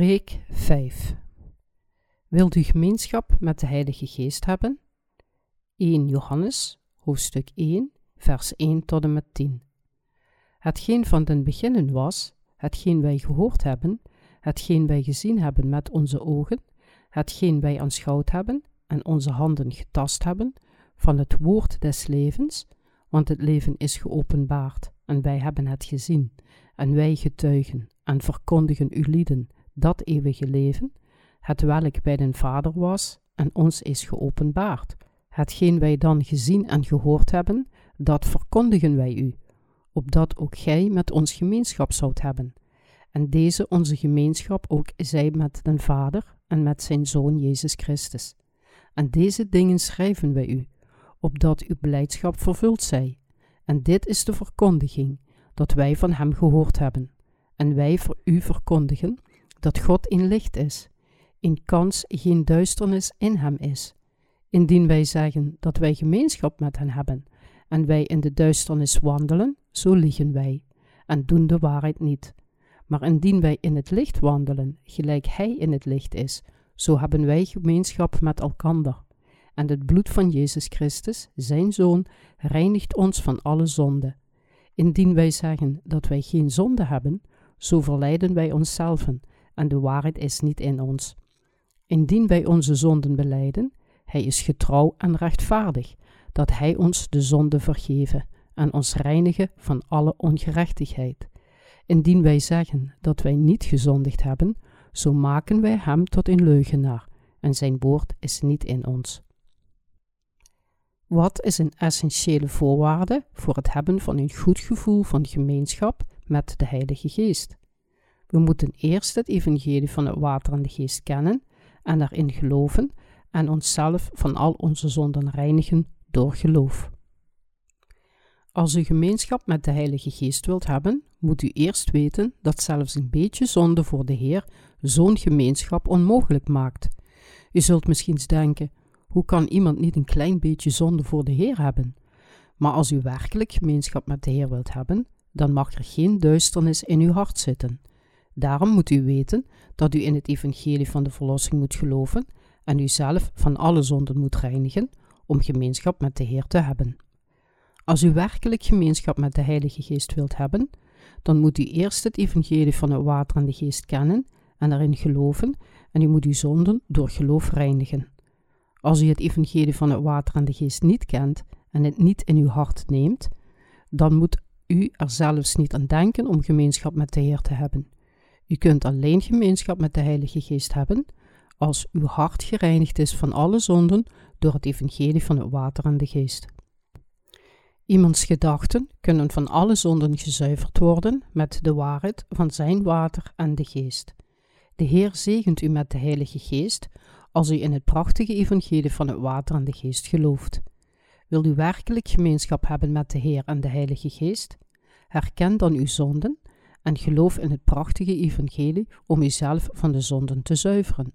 Preek 5 Wilt u gemeenschap met de Heilige Geest hebben? 1 Johannes, hoofdstuk 1, vers 1 tot en met 10. Hetgeen van den beginnen was, hetgeen wij gehoord hebben, hetgeen wij gezien hebben met onze ogen, hetgeen wij aanschouwd hebben en onze handen getast hebben, van het woord des levens, want het leven is geopenbaard en wij hebben het gezien, en wij getuigen en verkondigen uw lieden dat eeuwige leven, het welk bij den Vader was en ons is geopenbaard. Hetgeen wij dan gezien en gehoord hebben, dat verkondigen wij u, opdat ook gij met ons gemeenschap zoudt hebben. En deze onze gemeenschap ook zij met den Vader en met zijn Zoon Jezus Christus. En deze dingen schrijven wij u, opdat uw blijdschap vervuld zij. En dit is de verkondiging, dat wij van hem gehoord hebben. En wij voor u verkondigen, dat God in licht is, in kans geen duisternis in hem is. Indien wij zeggen dat wij gemeenschap met hen hebben, en wij in de duisternis wandelen, zo liegen wij, en doen de waarheid niet. Maar indien wij in het licht wandelen, gelijk hij in het licht is, zo hebben wij gemeenschap met elkander. En het bloed van Jezus Christus, zijn Zoon, reinigt ons van alle zonde. Indien wij zeggen dat wij geen zonde hebben, zo verleiden wij onszelven, en de waarheid is niet in ons. Indien wij onze zonden beleiden, hij is getrouw en rechtvaardig, dat hij ons de zonde vergeven en ons reinigen van alle ongerechtigheid. Indien wij zeggen dat wij niet gezondigd hebben, zo maken wij hem tot een leugenaar, en zijn woord is niet in ons. Wat is een essentiële voorwaarde voor het hebben van een goed gevoel van gemeenschap met de Heilige Geest? We moeten eerst het evangelie van het water en de geest kennen en erin geloven en onszelf van al onze zonden reinigen door geloof. Als u gemeenschap met de Heilige Geest wilt hebben, moet u eerst weten dat zelfs een beetje zonde voor de Heer zo'n gemeenschap onmogelijk maakt. U zult misschien denken: hoe kan iemand niet een klein beetje zonde voor de Heer hebben? Maar als u werkelijk gemeenschap met de Heer wilt hebben, dan mag er geen duisternis in uw hart zitten. Daarom moet u weten dat u in het evangelie van de verlossing moet geloven en u zelf van alle zonden moet reinigen om gemeenschap met de Heer te hebben. Als u werkelijk gemeenschap met de Heilige Geest wilt hebben, dan moet u eerst het evangelie van het water en de geest kennen en erin geloven en u moet uw zonden door geloof reinigen. Als u het evangelie van het water en de geest niet kent en het niet in uw hart neemt, dan moet u er zelfs niet aan denken om gemeenschap met de Heer te hebben. U kunt alleen gemeenschap met de Heilige Geest hebben als uw hart gereinigd is van alle zonden door het evangelie van het water en de geest. Iemands gedachten kunnen van alle zonden gezuiverd worden met de waarheid van zijn water en de geest. De Heer zegent u met de Heilige Geest als u in het prachtige evangelie van het water en de geest gelooft. Wil u werkelijk gemeenschap hebben met de Heer en de Heilige Geest? Herken dan uw zonden en geloof in het prachtige evangelie om uzelf van de zonden te zuiveren.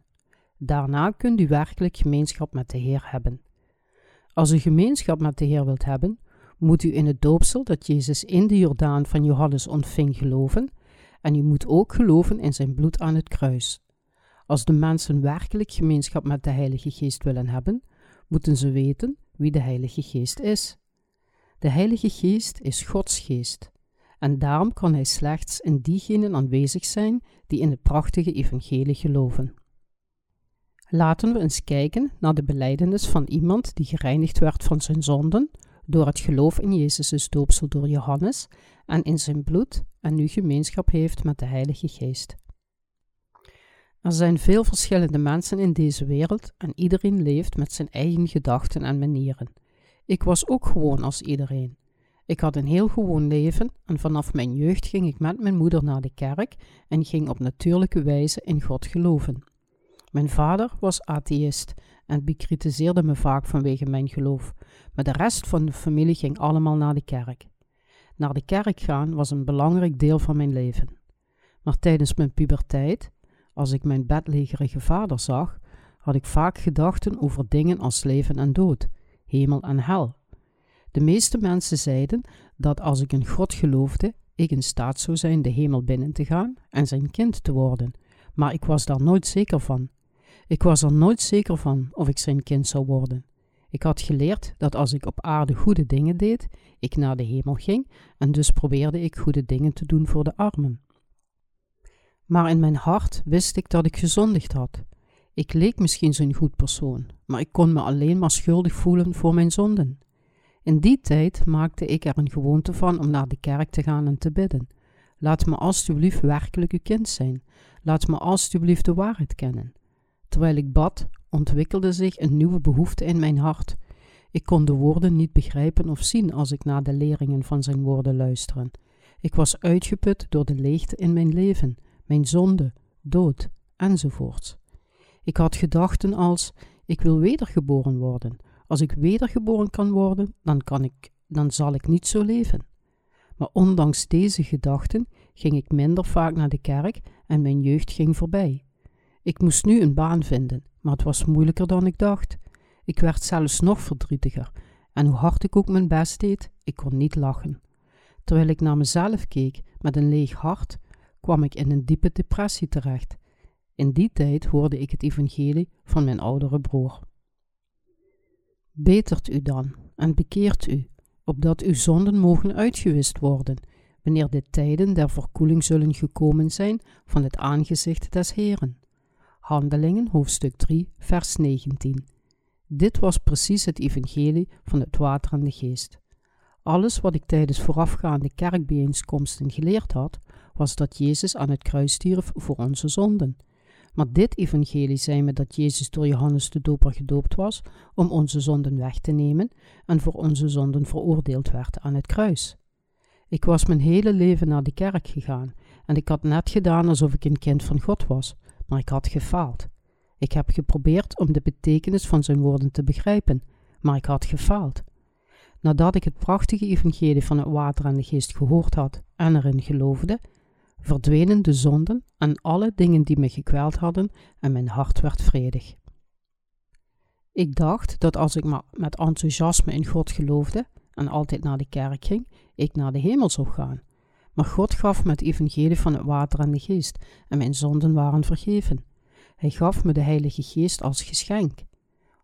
Daarna kunt u werkelijk gemeenschap met de Heer hebben. Als u gemeenschap met de Heer wilt hebben, moet u in het doopsel dat Jezus in de Jordaan van Johannes ontving geloven, en u moet ook geloven in zijn bloed aan het kruis. Als de mensen werkelijk gemeenschap met de Heilige Geest willen hebben, moeten ze weten wie de Heilige Geest is. De Heilige Geest is Gods Geest en daarom kan hij slechts in diegenen aanwezig zijn die in het prachtige evangelie geloven. Laten we eens kijken naar de beleidenis van iemand die gereinigd werd van zijn zonden door het geloof in Jezus' doopsel door Johannes en in zijn bloed en nu gemeenschap heeft met de Heilige Geest. Er zijn veel verschillende mensen in deze wereld en iedereen leeft met zijn eigen gedachten en manieren. Ik was ook gewoon als iedereen. Ik had een heel gewoon leven en vanaf mijn jeugd ging ik met mijn moeder naar de kerk en ging op natuurlijke wijze in God geloven. Mijn vader was atheïst en bekritiseerde me vaak vanwege mijn geloof, maar de rest van de familie ging allemaal naar de kerk. Naar de kerk gaan was een belangrijk deel van mijn leven. Maar tijdens mijn puberteit, als ik mijn bedlegerige vader zag, had ik vaak gedachten over dingen als leven en dood, hemel en hel de meeste mensen zeiden dat als ik in God geloofde, ik in staat zou zijn de hemel binnen te gaan en zijn kind te worden, maar ik was daar nooit zeker van. Ik was er nooit zeker van of ik zijn kind zou worden. Ik had geleerd dat als ik op aarde goede dingen deed, ik naar de hemel ging en dus probeerde ik goede dingen te doen voor de armen. Maar in mijn hart wist ik dat ik gezondigd had. Ik leek misschien zo'n goed persoon, maar ik kon me alleen maar schuldig voelen voor mijn zonden. In die tijd maakte ik er een gewoonte van om naar de kerk te gaan en te bidden. Laat me alstublieft werkelijk uw kind zijn. Laat me alstublieft de waarheid kennen. Terwijl ik bad, ontwikkelde zich een nieuwe behoefte in mijn hart. Ik kon de woorden niet begrijpen of zien als ik naar de leringen van zijn woorden luisterde. Ik was uitgeput door de leegte in mijn leven, mijn zonde, dood enzovoorts. Ik had gedachten als: ik wil wedergeboren worden. Als ik wedergeboren kan worden, dan, kan ik, dan zal ik niet zo leven. Maar ondanks deze gedachten ging ik minder vaak naar de kerk en mijn jeugd ging voorbij. Ik moest nu een baan vinden, maar het was moeilijker dan ik dacht. Ik werd zelfs nog verdrietiger en hoe hard ik ook mijn best deed, ik kon niet lachen. Terwijl ik naar mezelf keek met een leeg hart, kwam ik in een diepe depressie terecht. In die tijd hoorde ik het evangelie van mijn oudere broer. Betert u dan en bekeert u, opdat uw zonden mogen uitgewist worden, wanneer de tijden der verkoeling zullen gekomen zijn van het aangezicht des Heren. Handelingen, hoofdstuk 3, vers 19. Dit was precies het evangelie van het water en de geest. Alles wat ik tijdens voorafgaande kerkbijeenkomsten geleerd had, was dat Jezus aan het kruis stierf voor onze zonden. Maar dit evangelie zei me dat Jezus door Johannes de Doper gedoopt was om onze zonden weg te nemen en voor onze zonden veroordeeld werd aan het kruis. Ik was mijn hele leven naar de kerk gegaan en ik had net gedaan alsof ik een kind van God was, maar ik had gefaald. Ik heb geprobeerd om de betekenis van zijn woorden te begrijpen, maar ik had gefaald. Nadat ik het prachtige evangelie van het water en de geest gehoord had en erin geloofde, verdwenen de zonden en alle dingen die me gekweld hadden en mijn hart werd vredig. Ik dacht dat als ik maar met enthousiasme in God geloofde en altijd naar de kerk ging, ik naar de hemel zou gaan. Maar God gaf me het evangelie van het water en de geest en mijn zonden waren vergeven. Hij gaf me de Heilige Geest als geschenk.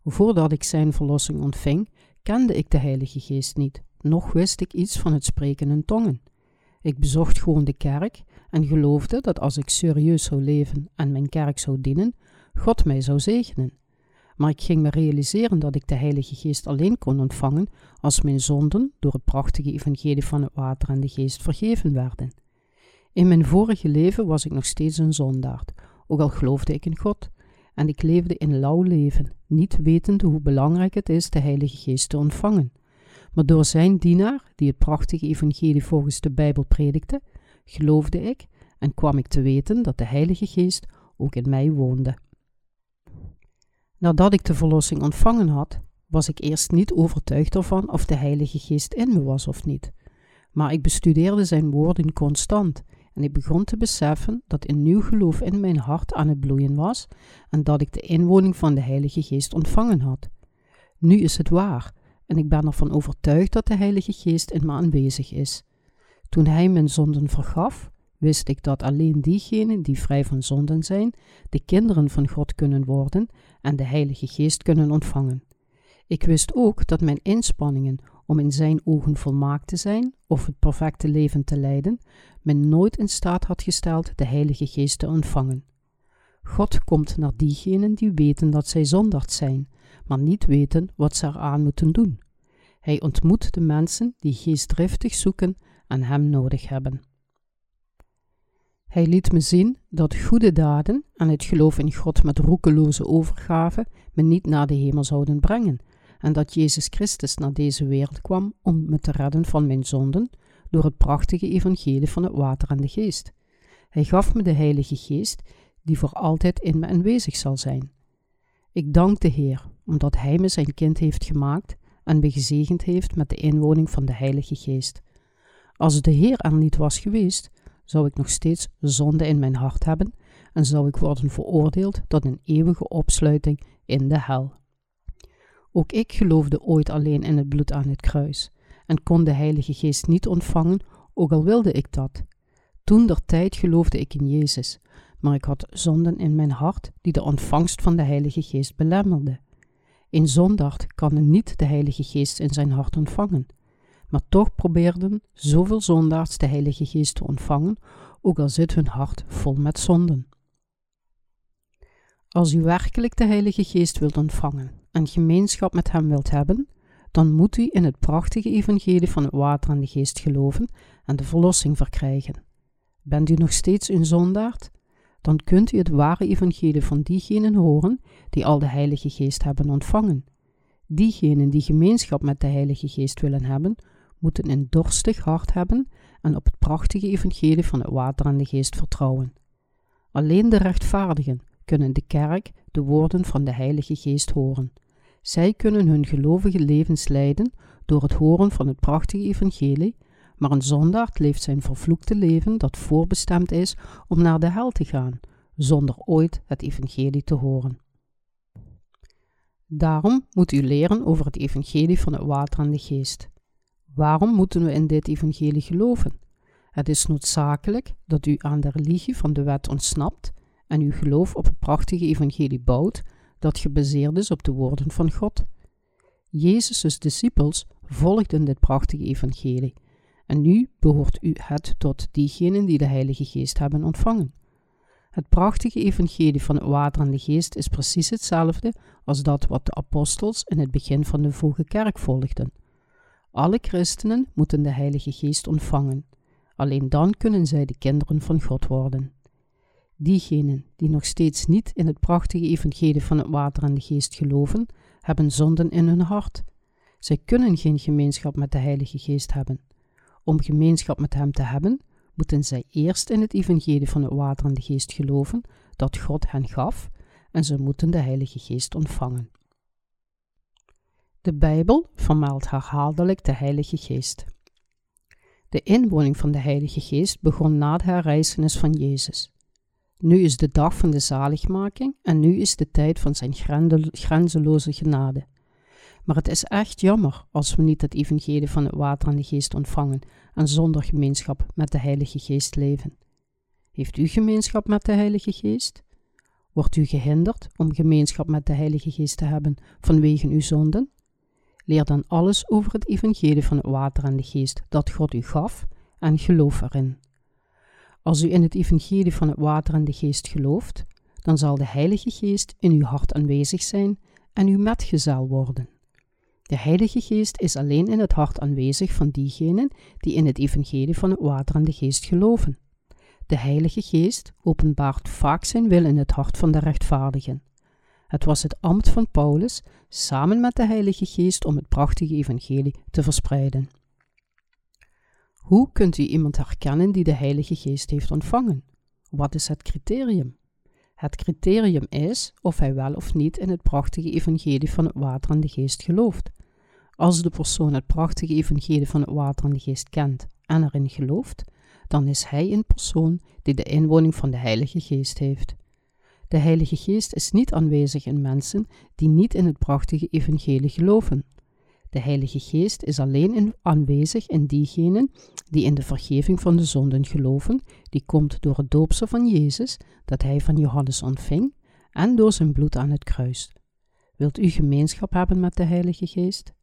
Voordat ik zijn verlossing ontving, kende ik de Heilige Geest niet, noch wist ik iets van het spreken in tongen. Ik bezocht gewoon de kerk en geloofde dat als ik serieus zou leven en mijn kerk zou dienen, God mij zou zegenen. Maar ik ging me realiseren dat ik de Heilige Geest alleen kon ontvangen als mijn zonden door het prachtige evangelie van het water en de geest vergeven werden. In mijn vorige leven was ik nog steeds een zondaard, ook al geloofde ik in God. En ik leefde in lauw leven, niet wetende hoe belangrijk het is de Heilige Geest te ontvangen. Maar door zijn dienaar, die het prachtige evangelie volgens de Bijbel predikte, geloofde ik en kwam ik te weten dat de Heilige Geest ook in mij woonde. Nadat ik de verlossing ontvangen had, was ik eerst niet overtuigd ervan of de Heilige Geest in me was of niet. Maar ik bestudeerde zijn woorden constant en ik begon te beseffen dat een nieuw geloof in mijn hart aan het bloeien was en dat ik de inwoning van de Heilige Geest ontvangen had. Nu is het waar en ik ben ervan overtuigd dat de Heilige Geest in me aanwezig is. Toen Hij mijn zonden vergaf, wist ik dat alleen diegenen die vrij van zonden zijn, de kinderen van God kunnen worden en de Heilige Geest kunnen ontvangen. Ik wist ook dat mijn inspanningen om in Zijn ogen volmaakt te zijn of het perfecte leven te leiden, me nooit in staat had gesteld de Heilige Geest te ontvangen. God komt naar diegenen die weten dat zij zondaard zijn, maar niet weten wat ze eraan moeten doen. Hij ontmoet de mensen die geestdriftig zoeken en Hem nodig hebben. Hij liet me zien dat goede daden en het geloof in God met roekeloze overgave me niet naar de hemel zouden brengen, en dat Jezus Christus naar deze wereld kwam om me te redden van mijn zonden door het prachtige evangelie van het water en de geest. Hij gaf me de Heilige Geest, die voor altijd in me aanwezig zal zijn. Ik dank de Heer, omdat Hij me zijn kind heeft gemaakt en me gezegend heeft met de inwoning van de Heilige Geest. Als de Heer er niet was geweest, zou ik nog steeds zonde in mijn hart hebben en zou ik worden veroordeeld tot een eeuwige opsluiting in de hel. Ook ik geloofde ooit alleen in het bloed aan het kruis en kon de Heilige Geest niet ontvangen, ook al wilde ik dat. Toen der tijd geloofde ik in Jezus, maar ik had zonden in mijn hart die de ontvangst van de Heilige Geest belemmerden. Een zondaard kan niet de Heilige Geest in zijn hart ontvangen. Maar toch probeerden zoveel zondaars de Heilige Geest te ontvangen, ook al zit hun hart vol met zonden. Als u werkelijk de Heilige Geest wilt ontvangen en gemeenschap met Hem wilt hebben, dan moet u in het prachtige evangelie van het water en de geest geloven en de verlossing verkrijgen. Bent u nog steeds een zondaard? Dan kunt u het ware evangelie van diegenen horen die al de Heilige Geest hebben ontvangen. Diegenen die gemeenschap met de Heilige Geest willen hebben, moeten een dorstig hart hebben en op het prachtige evangelie van het water en de geest vertrouwen. Alleen de rechtvaardigen kunnen de kerk de woorden van de Heilige Geest horen. Zij kunnen hun gelovige levens leiden door het horen van het prachtige evangelie, maar een zondaard leeft zijn vervloekte leven dat voorbestemd is om naar de hel te gaan, zonder ooit het evangelie te horen. Daarom moet u leren over het evangelie van het water en de geest. Waarom moeten we in dit evangelie geloven? Het is noodzakelijk dat u aan de religie van de wet ontsnapt en uw geloof op het prachtige evangelie bouwt dat gebaseerd is op de woorden van God. Jezus' discipels volgden dit prachtige evangelie en nu behoort u het tot diegenen die de Heilige Geest hebben ontvangen. Het prachtige evangelie van het water en de geest is precies hetzelfde als dat wat de apostels in het begin van de vroege kerk volgden. Alle christenen moeten de Heilige Geest ontvangen. Alleen dan kunnen zij de kinderen van God worden. Diegenen die nog steeds niet in het prachtige evangelie van het water en de geest geloven, hebben zonden in hun hart. Zij kunnen geen gemeenschap met de Heilige Geest hebben. Om gemeenschap met Hem te hebben, moeten zij eerst in het evangelie van het water en de geest geloven dat God hen gaf en ze moeten de Heilige Geest ontvangen. De Bijbel vermeldt herhaaldelijk de Heilige Geest. De inwoning van de Heilige Geest begon na de herrijzenis van Jezus. Nu is de dag van de zaligmaking en nu is de tijd van zijn grenzeloze genade. Maar het is echt jammer als we niet het evangelie van het water en de geest ontvangen en zonder gemeenschap met de Heilige Geest leven. Heeft u gemeenschap met de Heilige Geest? Wordt u gehinderd om gemeenschap met de Heilige Geest te hebben vanwege uw zonden? Leer dan alles over het evangelie van het water en de geest dat God u gaf en geloof erin. Als u in het evangelie van het water en de geest gelooft, dan zal de Heilige Geest in uw hart aanwezig zijn en uw metgezel worden. De Heilige Geest is alleen in het hart aanwezig van diegenen die in het evangelie van het water en de geest geloven. De Heilige Geest openbaart vaak zijn wil in het hart van de rechtvaardigen. Het was het ambt van Paulus, samen met de Heilige Geest, om het prachtige evangelie te verspreiden. Hoe kunt u iemand herkennen die de Heilige Geest heeft ontvangen? Wat is het criterium? Het criterium is of hij wel of niet in het prachtige evangelie van het water en de geest gelooft. Als de persoon het prachtige evangelie van het water en de geest kent en erin gelooft, dan is hij een persoon die de inwoning van de Heilige Geest heeft. De Heilige Geest is niet aanwezig in mensen die niet in het prachtige evangelie geloven. De Heilige Geest is alleen aanwezig in diegenen die in de vergeving van de zonden geloven, die komt door het doopsel van Jezus dat hij van Johannes ontving en door zijn bloed aan het kruis. Wilt u gemeenschap hebben met de Heilige Geest?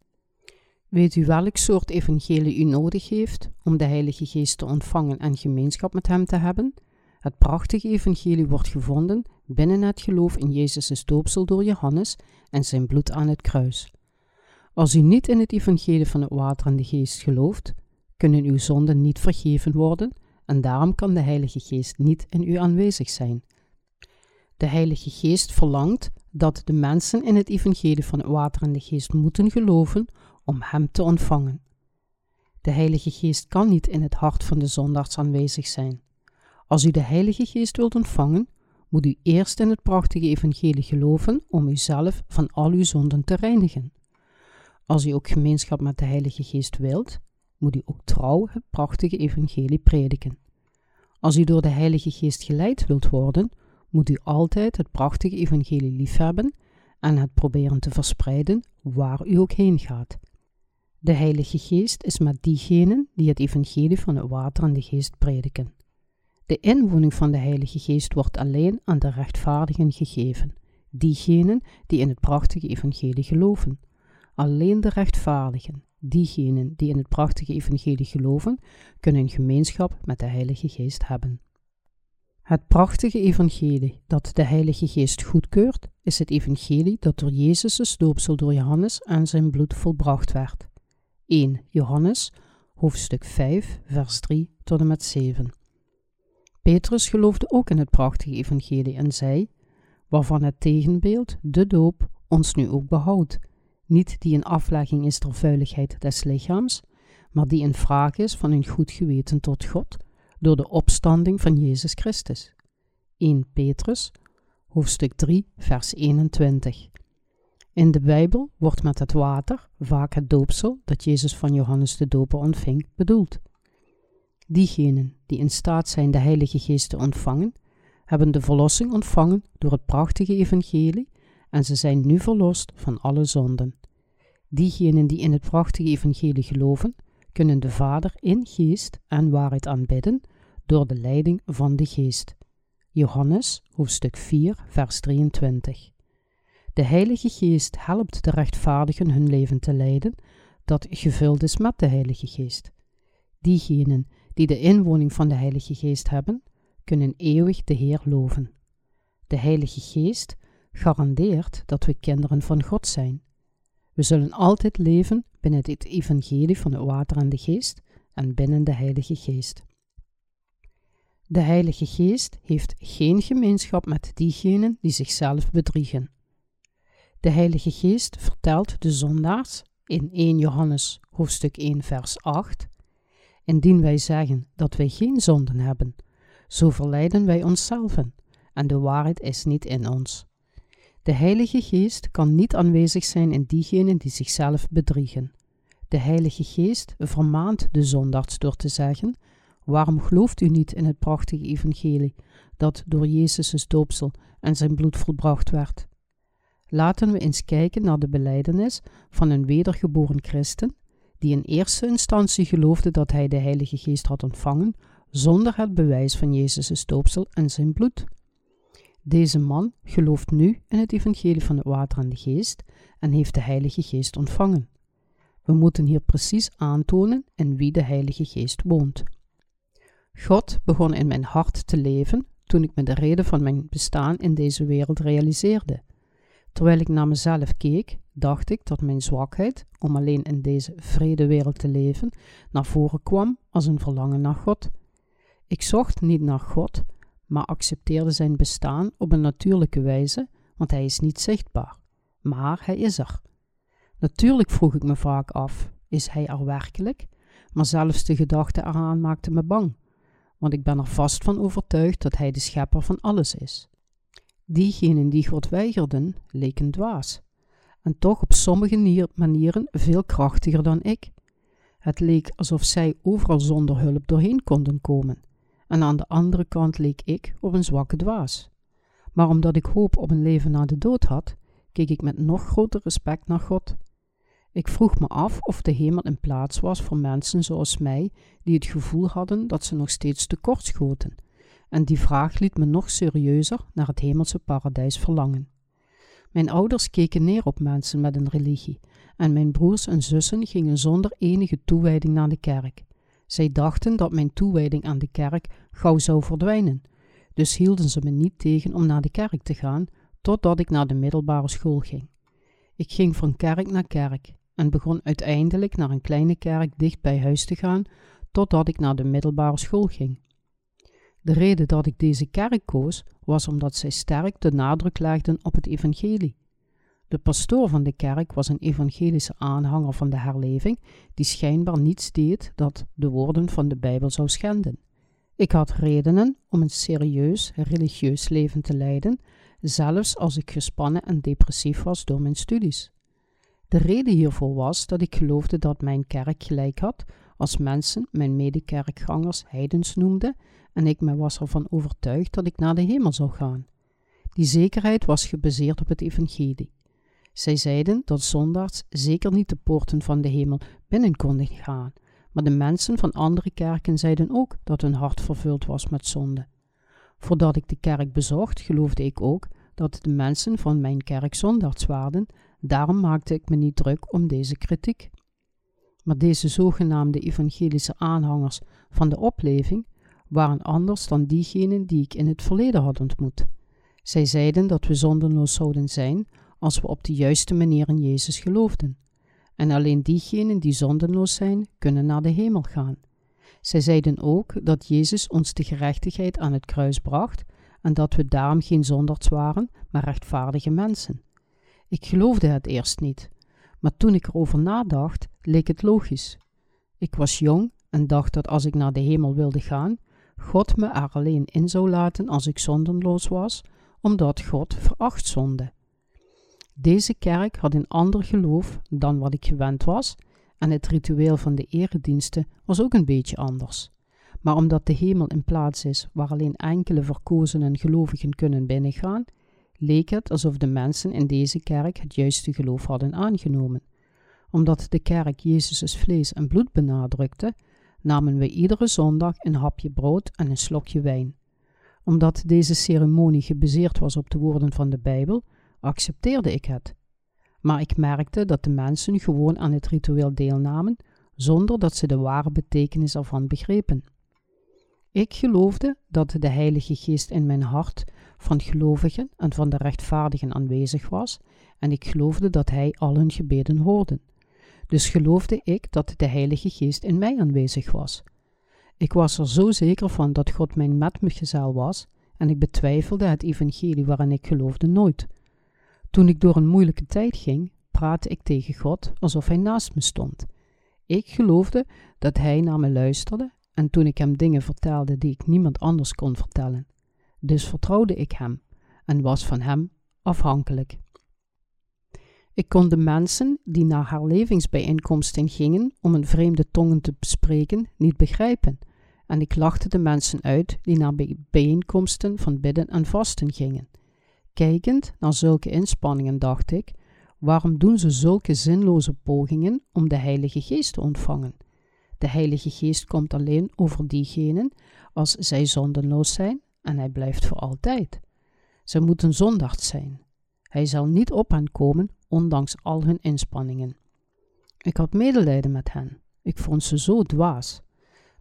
Weet u welk soort evangelie u nodig heeft om de Heilige Geest te ontvangen en gemeenschap met Hem te hebben? Het prachtige evangelie wordt gevonden binnen het geloof in Jezus' doopsel door Johannes en zijn bloed aan het kruis. Als u niet in het evangelie van het water en de geest gelooft, kunnen uw zonden niet vergeven worden en daarom kan de Heilige Geest niet in u aanwezig zijn. De Heilige Geest verlangt dat de mensen in het evangelie van het water en de geest moeten geloven om Hem te ontvangen. De Heilige Geest kan niet in het hart van de zondaars aanwezig zijn. Als u de Heilige Geest wilt ontvangen, moet u eerst in het prachtige evangelie geloven om uzelf van al uw zonden te reinigen. Als u ook gemeenschap met de Heilige Geest wilt, moet u ook trouw het prachtige evangelie prediken. Als u door de Heilige Geest geleid wilt worden, moet u altijd het prachtige evangelie liefhebben en het proberen te verspreiden waar u ook heen gaat. De Heilige Geest is met diegenen die het evangelie van het water en de geest prediken. De inwoning van de Heilige Geest wordt alleen aan de rechtvaardigen gegeven, diegenen die in het prachtige evangelie geloven. Alleen de rechtvaardigen, diegenen die in het prachtige evangelie geloven, kunnen gemeenschap met de Heilige Geest hebben. Het prachtige evangelie dat de Heilige Geest goedkeurt, is het evangelie dat door Jezus' doopsel door Johannes aan zijn bloed volbracht werd. 1 Johannes, hoofdstuk 5, vers 3 tot en met 7. Petrus geloofde ook in het prachtige evangelie en zei, waarvan het tegenbeeld, de doop, ons nu ook behoudt, niet die een aflegging is der vuiligheid des lichaams, maar die een vraag is van een goed geweten tot God, door de opstanding van Jezus Christus. 1 Petrus, hoofdstuk 3, vers 21. In de Bijbel wordt met het water vaak het doopsel dat Jezus van Johannes de Doper ontving bedoeld. Diegenen die in staat zijn de Heilige Geest te ontvangen, hebben de verlossing ontvangen door het prachtige evangelie en ze zijn nu verlost van alle zonden. Diegenen die in het prachtige evangelie geloven, kunnen de Vader in geest en waarheid aanbidden door de leiding van de geest. Johannes hoofdstuk 4 vers 23 De Heilige Geest helpt de rechtvaardigen hun leven te leiden dat gevuld is met de Heilige Geest. Diegenen die de inwoning van de Heilige Geest hebben, kunnen eeuwig de Heer loven. De Heilige Geest garandeert dat we kinderen van God zijn. We zullen altijd leven binnen het evangelie van het water en de geest en binnen de Heilige Geest. De Heilige Geest heeft geen gemeenschap met diegenen die zichzelf bedriegen. De Heilige Geest vertelt de zondaars in 1 Johannes hoofdstuk 1 vers 8 Indien wij zeggen dat wij geen zonden hebben, zo verleiden wij onszelf en de waarheid is niet in ons. De Heilige Geest kan niet aanwezig zijn in diegenen die zichzelf bedriegen. De Heilige Geest vermaant de zondaars door te zeggen: Waarom gelooft u niet in het prachtige evangelie dat door Jezus' doopsel en zijn bloed volbracht werd? Laten we eens kijken naar de beleidenis van een wedergeboren christen die in eerste instantie geloofde dat hij de Heilige Geest had ontvangen, zonder het bewijs van Jezus' doopsel en zijn bloed. Deze man gelooft nu in het evangelie van het water en de geest en heeft de Heilige Geest ontvangen. We moeten hier precies aantonen in wie de Heilige Geest woont. God begon in mijn hart te leven toen ik me de reden van mijn bestaan in deze wereld realiseerde. Terwijl ik naar mezelf keek, dacht ik dat mijn zwakheid om alleen in deze vrede wereld te leven naar voren kwam als een verlangen naar God. Ik zocht niet naar God, maar accepteerde zijn bestaan op een natuurlijke wijze, want hij is niet zichtbaar. Maar hij is er. Natuurlijk vroeg ik me vaak af: is hij er werkelijk? Maar zelfs de gedachte eraan maakte me bang, want ik ben er vast van overtuigd dat hij de schepper van alles is. Diegenen die God weigerden, leken dwaas, en toch op sommige manieren veel krachtiger dan ik. Het leek alsof zij overal zonder hulp doorheen konden komen, en aan de andere kant leek ik op een zwakke dwaas. Maar omdat ik hoop op een leven na de dood had, keek ik met nog groter respect naar God. Ik vroeg me af of de hemel een plaats was voor mensen zoals mij, die het gevoel hadden dat ze nog steeds tekort schoten en die vraag liet me nog serieuzer naar het hemelse paradijs verlangen. Mijn ouders keken neer op mensen met een religie, en mijn broers en zussen gingen zonder enige toewijding naar de kerk. Zij dachten dat mijn toewijding aan de kerk gauw zou verdwijnen, dus hielden ze me niet tegen om naar de kerk te gaan, totdat ik naar de middelbare school ging. Ik ging van kerk naar kerk en begon uiteindelijk naar een kleine kerk dicht bij huis te gaan, totdat ik naar de middelbare school ging. De reden dat ik deze kerk koos was omdat zij sterk de nadruk legden op het evangelie. De pastoor van de kerk was een evangelische aanhanger van de herleving, die schijnbaar niets deed dat de woorden van de Bijbel zou schenden. Ik had redenen om een serieus religieus leven te leiden, zelfs als ik gespannen en depressief was door mijn studies. De reden hiervoor was dat ik geloofde dat mijn kerk gelijk had als mensen mijn medekerkgangers heidens noemden en ik me was ervan overtuigd dat ik naar de hemel zou gaan. Die zekerheid was gebaseerd op het evangelie. Zij zeiden dat zondaars zeker niet de poorten van de hemel binnen konden gaan, maar de mensen van andere kerken zeiden ook dat hun hart vervuld was met zonde. Voordat ik de kerk bezocht, geloofde ik ook dat de mensen van mijn kerk zondags waren, daarom maakte ik me niet druk om deze kritiek. Maar deze zogenaamde evangelische aanhangers van de opleving waren anders dan diegenen die ik in het verleden had ontmoet. Zij zeiden dat we zondenloos zouden zijn als we op de juiste manier in Jezus geloofden. En alleen diegenen die zondenloos zijn, kunnen naar de hemel gaan. Zij zeiden ook dat Jezus ons de gerechtigheid aan het kruis bracht en dat we daarom geen zondaars waren, maar rechtvaardige mensen. Ik geloofde het eerst niet, maar toen ik erover nadacht, leek het logisch. Ik was jong en dacht dat als ik naar de hemel wilde gaan, God me er alleen in zou laten als ik zondenloos was, omdat God veracht zonde. Deze kerk had een ander geloof dan wat ik gewend was, en het ritueel van de erediensten was ook een beetje anders. Maar omdat de hemel een plaats is waar alleen enkele verkozenen gelovigen kunnen binnengaan, leek het alsof de mensen in deze kerk het juiste geloof hadden aangenomen. Omdat de kerk Jezus' vlees en bloed benadrukte, namen we iedere zondag een hapje brood en een slokje wijn. Omdat deze ceremonie gebaseerd was op de woorden van de Bijbel, accepteerde ik het. Maar ik merkte dat de mensen gewoon aan het ritueel deelnamen, zonder dat ze de ware betekenis ervan begrepen. Ik geloofde dat de Heilige Geest in mijn hart van gelovigen en van de rechtvaardigen aanwezig was, en ik geloofde dat Hij al hun gebeden hoorde. Dus geloofde ik dat de Heilige Geest in mij aanwezig was. Ik was er zo zeker van dat God mijn metgezel was, en ik betwijfelde het evangelie waarin ik geloofde nooit. Toen ik door een moeilijke tijd ging, praatte ik tegen God alsof Hij naast me stond. Ik geloofde dat Hij naar me luisterde en toen ik hem dingen vertelde die ik niemand anders kon vertellen. Dus vertrouwde ik hem en was van hem afhankelijk. Ik kon de mensen die naar haar levingsbijeenkomsten gingen om een vreemde tongen te bespreken niet begrijpen, en ik lachte de mensen uit die naar bijeenkomsten van bidden en vasten gingen. Kijkend naar zulke inspanningen dacht ik, waarom doen ze zulke zinloze pogingen om de Heilige Geest te ontvangen? De Heilige Geest komt alleen over diegenen als zij zondenloos zijn en hij blijft voor altijd. Ze moeten zondags zijn. Hij zal niet op hen komen, ondanks al hun inspanningen. Ik had medelijden met hen. Ik vond ze zo dwaas.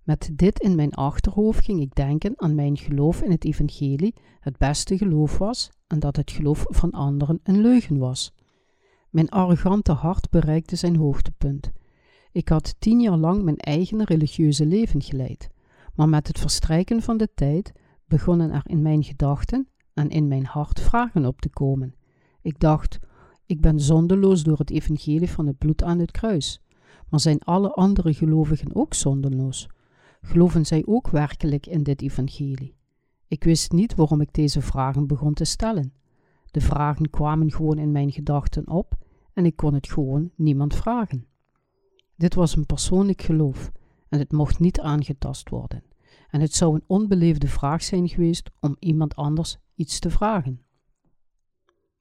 Met dit in mijn achterhoofd ging ik denken aan mijn geloof in het evangelie het beste geloof was en dat het geloof van anderen een leugen was. Mijn arrogante hart bereikte zijn hoogtepunt. Ik had tien jaar lang mijn eigen religieuze leven geleid, maar met het verstrijken van de tijd begonnen er in mijn gedachten en in mijn hart vragen op te komen. Ik dacht, ik ben zondeloos door het evangelie van het bloed aan het kruis. Maar zijn alle andere gelovigen ook zondeloos? Geloven zij ook werkelijk in dit evangelie? Ik wist niet waarom ik deze vragen begon te stellen. De vragen kwamen gewoon in mijn gedachten op en ik kon het gewoon niemand vragen. Dit was een persoonlijk geloof en het mocht niet aangetast worden. En het zou een onbeleefde vraag zijn geweest om iemand anders iets te vragen.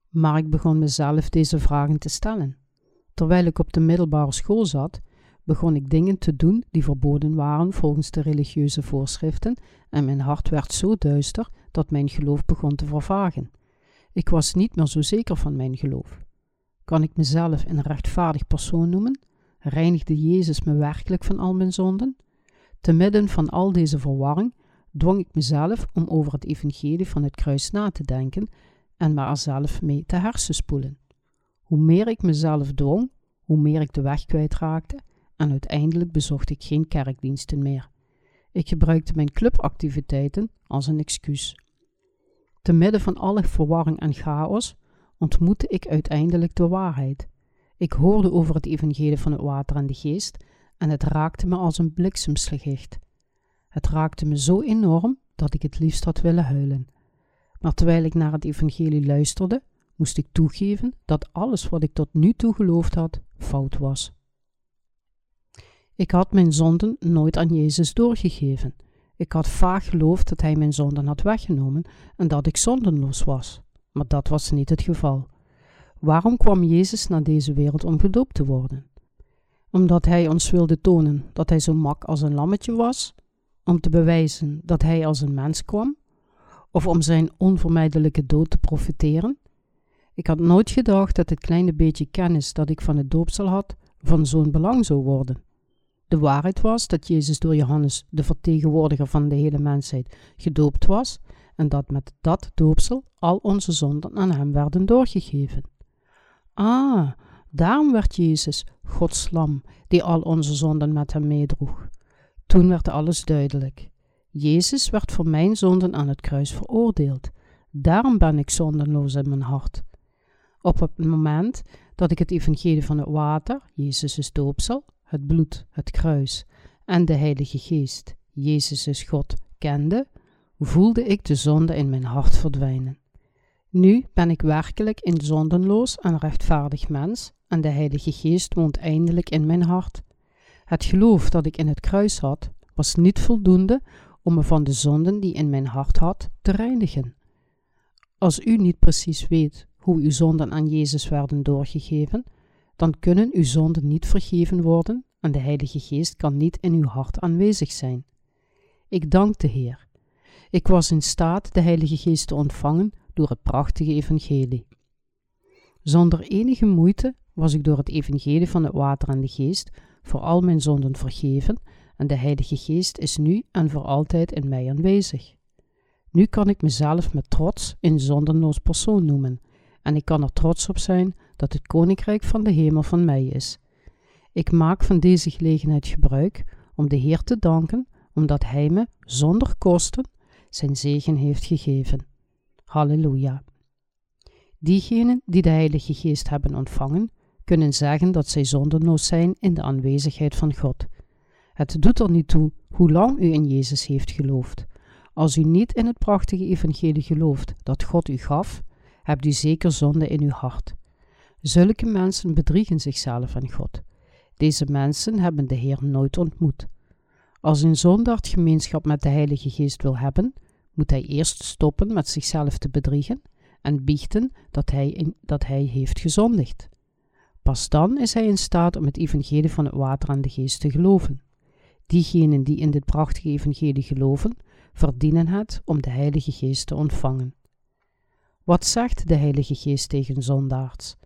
Maar ik begon mezelf deze vragen te stellen. Terwijl ik op de middelbare school zat, begon ik dingen te doen die verboden waren volgens de religieuze voorschriften en mijn hart werd zo duister dat mijn geloof begon te vervagen. Ik was niet meer zo zeker van mijn geloof. Kan ik mezelf een rechtvaardig persoon noemen? Reinigde Jezus me werkelijk van al mijn zonden? Te midden van al deze verwarring dwong ik mezelf om over het evangelie van het kruis na te denken en me er zelf mee te hersenspoelen. Hoe meer ik mezelf dwong, hoe meer ik de weg kwijtraakte en uiteindelijk bezocht ik geen kerkdiensten meer. Ik gebruikte mijn clubactiviteiten als een excuus. Te midden van alle verwarring en chaos ontmoette ik uiteindelijk de waarheid. Ik hoorde over het evangelie van het water en de geest en het raakte me als een bliksemslicht. Het raakte me zo enorm dat ik het liefst had willen huilen. Maar terwijl ik naar het evangelie luisterde, moest ik toegeven dat alles wat ik tot nu toe geloofd had, fout was. Ik had mijn zonden nooit aan Jezus doorgegeven. Ik had vaag geloofd dat Hij mijn zonden had weggenomen en dat ik zondenloos was. Maar dat was niet het geval. Waarom kwam Jezus naar deze wereld om gedoopt te worden? Omdat hij ons wilde tonen dat hij zo mak als een lammetje was? Om te bewijzen dat hij als een mens kwam? Of om zijn onvermijdelijke dood te profiteren? Ik had nooit gedacht dat het kleine beetje kennis dat ik van het doopsel had, van zo'n belang zou worden. De waarheid was dat Jezus door Johannes, de vertegenwoordiger van de hele mensheid, gedoopt was en dat met dat doopsel al onze zonden aan hem werden doorgegeven. Ah, daarom werd Jezus Gods lam, die al onze zonden met hem meedroeg. Toen werd alles duidelijk. Jezus werd voor mijn zonden aan het kruis veroordeeld. Daarom ben ik zondenloos in mijn hart. Op het moment dat ik het evangelie van het water, Jezus is doopsel, het bloed, het kruis en de Heilige Geest, Jezus is God, kende, voelde ik de zonde in mijn hart verdwijnen. Nu ben ik werkelijk een zondenloos en rechtvaardig mens en de Heilige Geest woont eindelijk in mijn hart. Het geloof dat ik in het kruis had, was niet voldoende om me van de zonden die in mijn hart had te reinigen. Als u niet precies weet hoe uw zonden aan Jezus werden doorgegeven, dan kunnen uw zonden niet vergeven worden en de Heilige Geest kan niet in uw hart aanwezig zijn. Ik dank de Heer. Ik was in staat de Heilige Geest te ontvangen door het prachtige evangelie. Zonder enige moeite was ik door het evangelie van het water en de geest voor al mijn zonden vergeven en de Heilige Geest is nu en voor altijd in mij aanwezig. Nu kan ik mezelf met trots een zondenloos persoon noemen en ik kan er trots op zijn dat het koninkrijk van de hemel van mij is. Ik maak van deze gelegenheid gebruik om de Heer te danken, omdat Hij me zonder kosten zijn zegen heeft gegeven. Halleluja. Diegenen die de Heilige Geest hebben ontvangen, kunnen zeggen dat zij zondenloos zijn in de aanwezigheid van God. Het doet er niet toe hoe lang u in Jezus heeft geloofd. Als u niet in het prachtige evangelie gelooft dat God u gaf, hebt u zeker zonde in uw hart. Zulke mensen bedriegen zichzelf en God. Deze mensen hebben de Heer nooit ontmoet. Als een zondaard gemeenschap met de Heilige Geest wil hebben, moet hij eerst stoppen met zichzelf te bedriegen en biechten dat hij, dat hij heeft gezondigd. Pas dan is hij in staat om het evangelie van het water en de geest te geloven. Diegenen die in dit prachtige evangelie geloven, verdienen het om de Heilige Geest te ontvangen. Wat zegt de Heilige Geest tegen zondaars?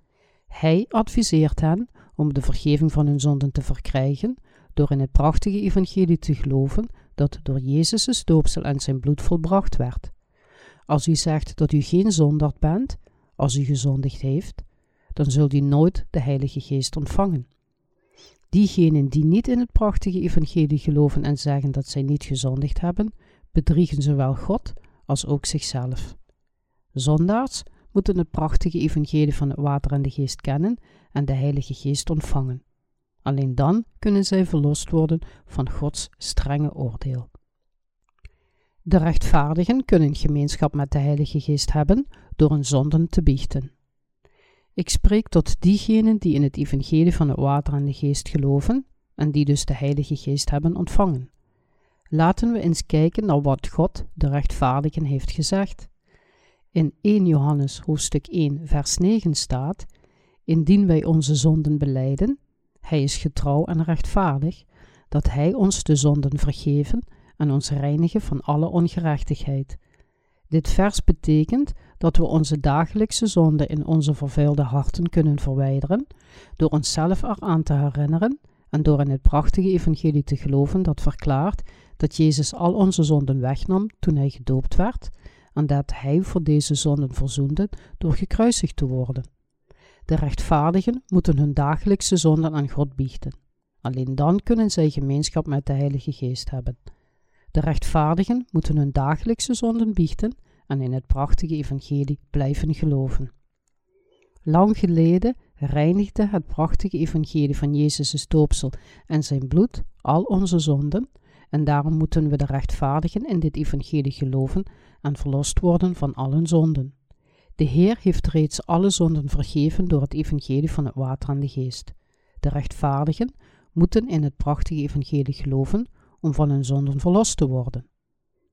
Hij adviseert hen om de vergeving van hun zonden te verkrijgen door in het prachtige evangelie te geloven dat door Jezus' doopsel en zijn bloed volbracht werd. Als u zegt dat u geen zondaard bent, als u gezondigd heeft, dan zult u nooit de Heilige Geest ontvangen. Diegenen die niet in het prachtige evangelie geloven en zeggen dat zij niet gezondigd hebben, bedriegen zowel God als ook zichzelf. Zondaars moeten het prachtige evangelie van het water en de geest kennen en de Heilige Geest ontvangen. Alleen dan kunnen zij verlost worden van Gods strenge oordeel. De rechtvaardigen kunnen gemeenschap met de Heilige Geest hebben door hun zonden te biechten. Ik spreek tot diegenen die in het evangelie van het water en de geest geloven en die dus de Heilige Geest hebben ontvangen. Laten we eens kijken naar wat God de rechtvaardigen heeft gezegd. In 1 Johannes hoofdstuk 1 vers 9 staat: Indien wij onze zonden beleiden, hij is getrouw en rechtvaardig, dat hij ons de zonden vergeven en ons reinigen van alle ongerechtigheid. Dit vers betekent dat we onze dagelijkse zonden in onze vervuilde harten kunnen verwijderen, door onszelf eraan te herinneren en door in het prachtige evangelie te geloven dat verklaart dat Jezus al onze zonden wegnam toen hij gedoopt werd en dat hij voor deze zonden verzoende door gekruisigd te worden. De rechtvaardigen moeten hun dagelijkse zonden aan God biechten. Alleen dan kunnen zij gemeenschap met de Heilige Geest hebben. De rechtvaardigen moeten hun dagelijkse zonden biechten en in het prachtige evangelie blijven geloven. Lang geleden reinigde het prachtige evangelie van Jezus' doopsel en zijn bloed al onze zonden en daarom moeten we de rechtvaardigen in dit evangelie geloven en verlost worden van al hun zonden. De Heer heeft reeds alle zonden vergeven door het evangelie van het water en de geest. De rechtvaardigen moeten in het prachtige evangelie geloven om van hun zonden verlost te worden.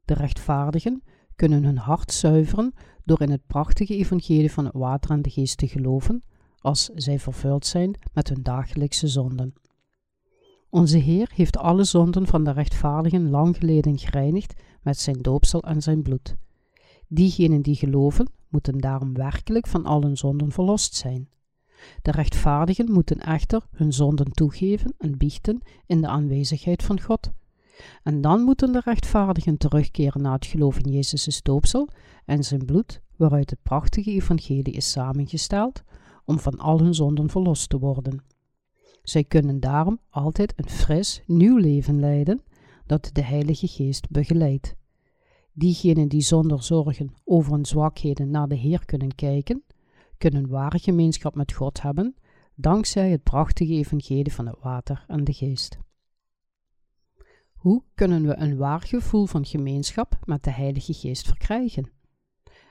De rechtvaardigen kunnen hun hart zuiveren door in het prachtige evangelie van het water en de geest te geloven, als zij vervuld zijn met hun dagelijkse zonden. Onze Heer heeft alle zonden van de rechtvaardigen lang geleden gereinigd met zijn doopsel en zijn bloed. Diegenen die geloven, moeten daarom werkelijk van alle zonden verlost zijn. De rechtvaardigen moeten echter hun zonden toegeven en biechten in de aanwezigheid van God. En dan moeten de rechtvaardigen terugkeren naar het geloof in Jezus' doopsel en zijn bloed, waaruit het prachtige evangelie is samengesteld, om van al hun zonden verlost te worden. Zij kunnen daarom altijd een fris, nieuw leven leiden dat de Heilige Geest begeleidt. Diegenen die zonder zorgen over hun zwakheden naar de Heer kunnen kijken, kunnen ware gemeenschap met God hebben, dankzij het prachtige evangelie van het water en de geest. Hoe kunnen we een waar gevoel van gemeenschap met de Heilige Geest verkrijgen?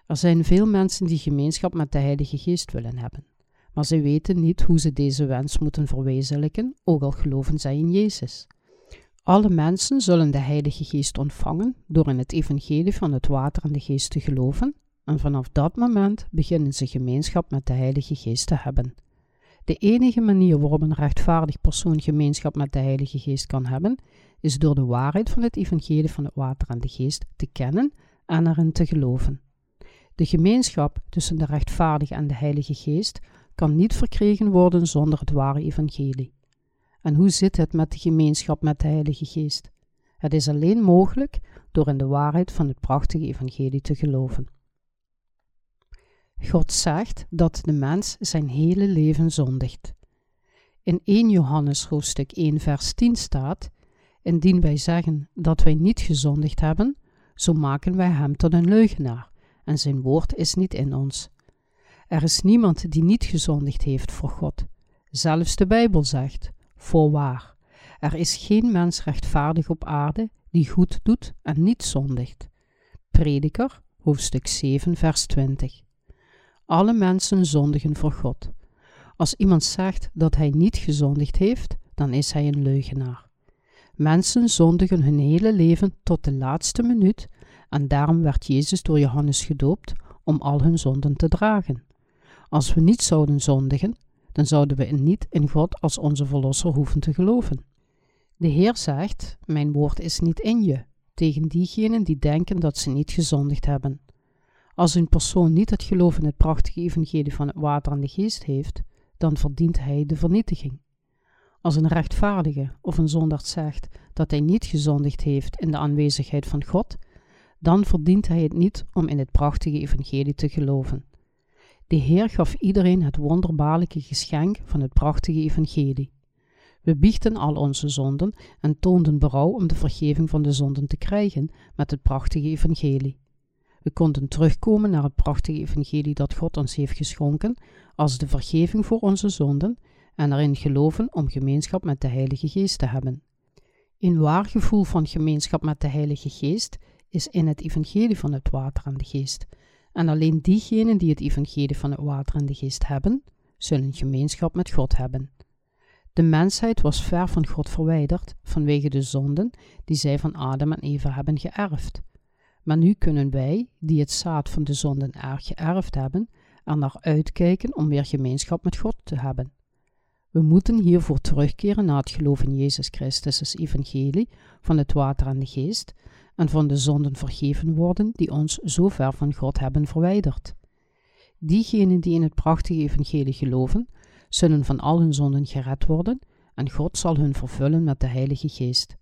Er zijn veel mensen die gemeenschap met de Heilige Geest willen hebben, maar ze weten niet hoe ze deze wens moeten verwezenlijken, ook al geloven zij in Jezus. Alle mensen zullen de Heilige Geest ontvangen door in het evangelie van het water en de geest te geloven, en vanaf dat moment beginnen ze gemeenschap met de Heilige Geest te hebben. De enige manier waarop een rechtvaardig persoon gemeenschap met de Heilige Geest kan hebben, is door de waarheid van het evangelie van het water en de geest te kennen en erin te geloven. De gemeenschap tussen de rechtvaardige en de Heilige Geest kan niet verkregen worden zonder het ware evangelie. En hoe zit het met de gemeenschap met de Heilige Geest? Het is alleen mogelijk door in de waarheid van het prachtige evangelie te geloven. God zegt dat de mens zijn hele leven zondigt. In 1 Johannes hoofdstuk 1 vers 10 staat: Indien wij zeggen dat wij niet gezondigd hebben, zo maken wij hem tot een leugenaar, en zijn woord is niet in ons. Er is niemand die niet gezondigd heeft voor God. Zelfs de Bijbel zegt: Voorwaar, er is geen mens rechtvaardig op aarde die goed doet en niet zondigt. Prediker, hoofdstuk 7, vers 20. Alle mensen zondigen voor God. Als iemand zegt dat hij niet gezondigd heeft, dan is hij een leugenaar. Mensen zondigen hun hele leven tot de laatste minuut en daarom werd Jezus door Johannes gedoopt om al hun zonden te dragen. Als we niet zouden zondigen, dan zouden we niet in God als onze Verlosser hoeven te geloven. De Heer zegt: Mijn woord is niet in je, tegen diegenen die denken dat ze niet gezondigd hebben. Als een persoon niet het geloof in het prachtige evangelie van het water en de geest heeft, dan verdient hij de vernietiging. Als een rechtvaardige of een zondaard zegt dat hij niet gezondigd heeft in de aanwezigheid van God, dan verdient hij het niet om in het prachtige evangelie te geloven. De Heer gaf iedereen het wonderbaarlijke geschenk van het prachtige evangelie. We biechten al onze zonden en toonden berouw om de vergeving van de zonden te krijgen met het prachtige evangelie. We konden terugkomen naar het prachtige evangelie dat God ons heeft geschonken als de vergeving voor onze zonden en erin geloven om gemeenschap met de Heilige Geest te hebben. Een waar gevoel van gemeenschap met de Heilige Geest is in het evangelie van het water en de geest. En alleen diegenen die het evangelie van het water en de geest hebben, zullen gemeenschap met God hebben. De mensheid was ver van God verwijderd vanwege de zonden die zij van Adam en Eva hebben geërfd. Maar nu kunnen wij, die het zaad van de zonden erg geërfd hebben, er naar uitkijken om weer gemeenschap met God te hebben. We moeten hiervoor terugkeren naar het geloof in Jezus Christus' evangelie van het water en de geest en van de zonden vergeven worden die ons zo ver van God hebben verwijderd. Diegenen die in het prachtige evangelie geloven, zullen van al hun zonden gered worden en God zal hun vervullen met de Heilige Geest.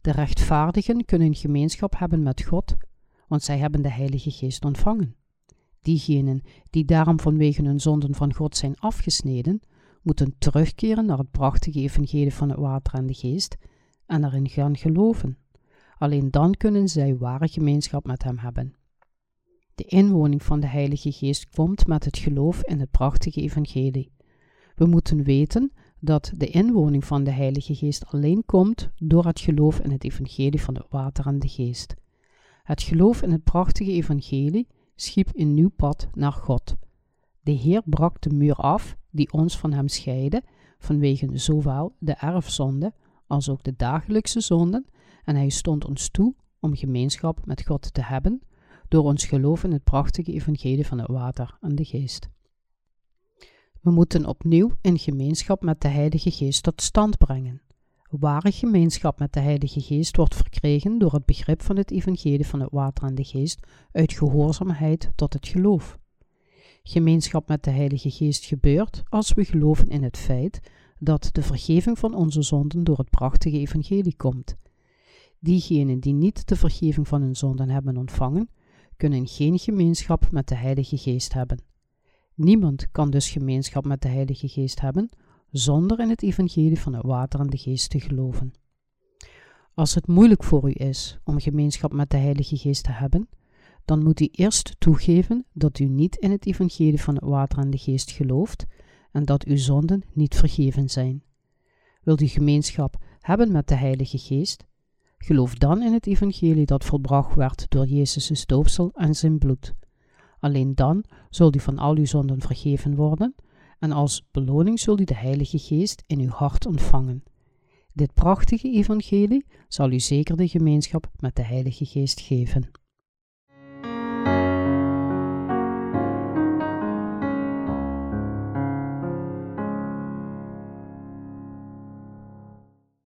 De rechtvaardigen kunnen gemeenschap hebben met God, want zij hebben de Heilige Geest ontvangen. Diegenen die daarom vanwege hun zonden van God zijn afgesneden, moeten terugkeren naar het prachtige evangelie van het water en de geest en erin gaan geloven. Alleen dan kunnen zij ware gemeenschap met Hem hebben. De inwoning van de Heilige Geest komt met het geloof in het prachtige evangelie. We moeten weten dat de inwoning van de Heilige Geest alleen komt door het geloof in het evangelie van het water en de geest. Het geloof in het prachtige evangelie schiep een nieuw pad naar God. De Heer brak de muur af die ons van Hem scheidde, vanwege zowel de erfzonde als ook de dagelijkse zonden, en Hij stond ons toe om gemeenschap met God te hebben door ons geloof in het prachtige evangelie van het water en de geest. We moeten opnieuw in gemeenschap met de Heilige Geest tot stand brengen. Ware gemeenschap met de Heilige Geest wordt verkregen door het begrip van het evangelie van het water en de geest uit gehoorzaamheid tot het geloof. Gemeenschap met de Heilige Geest gebeurt als we geloven in het feit dat de vergeving van onze zonden door het prachtige evangelie komt. Diegenen die niet de vergeving van hun zonden hebben ontvangen, kunnen geen gemeenschap met de Heilige Geest hebben. Niemand kan dus gemeenschap met de Heilige Geest hebben zonder in het evangelie van het water en de geest te geloven. Als het moeilijk voor u is om gemeenschap met de Heilige Geest te hebben, dan moet u eerst toegeven dat u niet in het evangelie van het water en de geest gelooft en dat uw zonden niet vergeven zijn. Wilt u gemeenschap hebben met de Heilige Geest? Geloof dan in het evangelie dat volbracht werd door Jezus' doopsel en zijn bloed. Alleen dan zult u van al uw zonden vergeven worden en als beloning zult u de Heilige Geest in uw hart ontvangen. Dit prachtige evangelie zal u zeker de gemeenschap met de Heilige Geest geven.